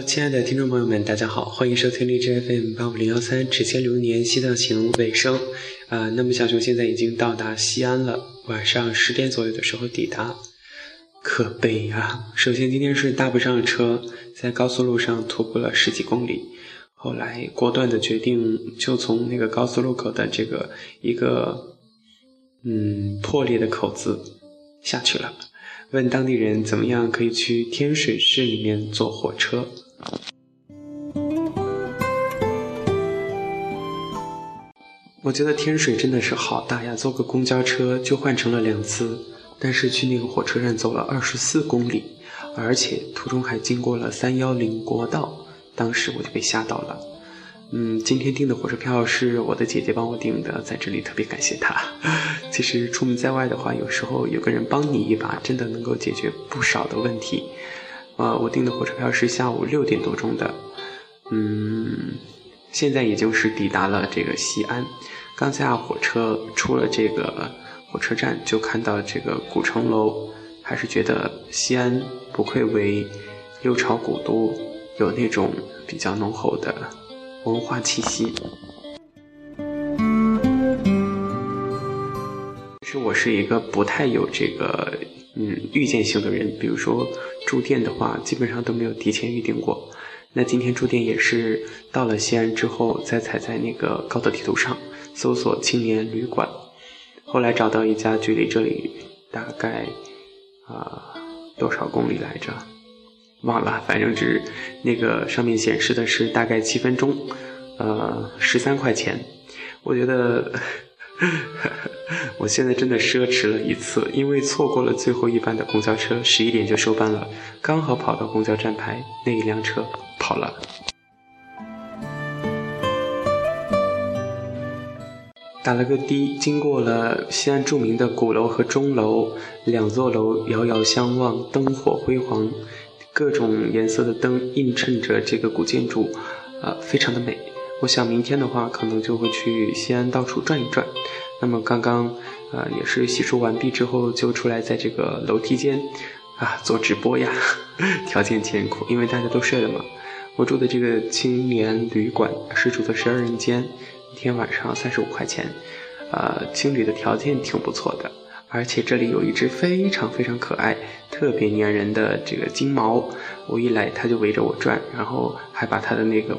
亲爱的听众朋友们，大家好，欢迎收听荔枝 FM 八五零幺三《指尖流年西藏行》尾声。啊，那么小熊现在已经到达西安了，晚上十点左右的时候抵达。可悲呀！首先今天是搭不上车，在高速路上徒步了十几公里，后来果断的决定就从那个高速路口的这个一个嗯破裂的口子下去了。问当地人怎么样可以去天水市里面坐火车。我觉得天水真的是好大呀，坐个公交车就换乘了两次，但是去那个火车站走了二十四公里，而且途中还经过了三幺零国道，当时我就被吓到了。嗯，今天订的火车票是我的姐姐帮我订的，在这里特别感谢她。其实出门在外的话，有时候有个人帮你一把，真的能够解决不少的问题。呃，我订的火车票是下午六点多钟的，嗯，现在也就是抵达了这个西安。刚下火车出了这个火车站，就看到这个古城楼，还是觉得西安不愧为六朝古都，有那种比较浓厚的。文化气息。其实我是一个不太有这个嗯预见性的人，比如说住店的话，基本上都没有提前预定过。那今天住店也是到了西安之后，再踩在那个高德地图上搜索青年旅馆，后来找到一家，距离这里大概啊多少公里来着？忘了，反正只那个上面显示的是大概七分钟，呃，十三块钱。我觉得我现在真的奢侈了一次，因为错过了最后一班的公交车，十一点就收班了，刚好跑到公交站牌，那一辆车跑了。打了个的，经过了西安著名的鼓楼和钟楼，两座楼遥遥相望，灯火辉煌。各种颜色的灯映衬着这个古建筑，呃，非常的美。我想明天的话，可能就会去西安到处转一转。那么刚刚，呃，也是洗漱完毕之后，就出来在这个楼梯间，啊，做直播呀，条件艰苦，因为大家都睡了嘛。我住的这个青年旅馆是住的十二人间，一天晚上三十五块钱，呃，青旅的条件挺不错的。而且这里有一只非常非常可爱、特别粘人的这个金毛，我一来它就围着我转，然后还把它的那个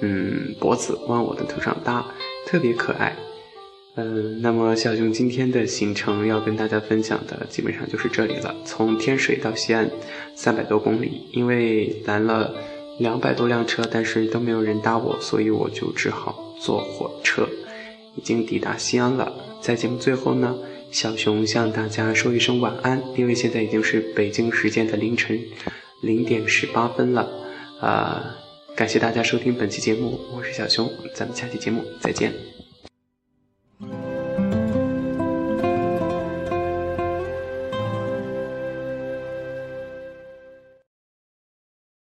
嗯脖子往我的头上搭，特别可爱。嗯，那么小熊今天的行程要跟大家分享的基本上就是这里了，从天水到西安三百多公里，因为拦了两百多辆车，但是都没有人搭我，所以我就只好坐火车，已经抵达西安了。在节目最后呢。小熊向大家说一声晚安，因为现在已经是北京时间的凌晨零点十八分了。啊，感谢大家收听本期节目，我是小熊，咱们下期节目再见。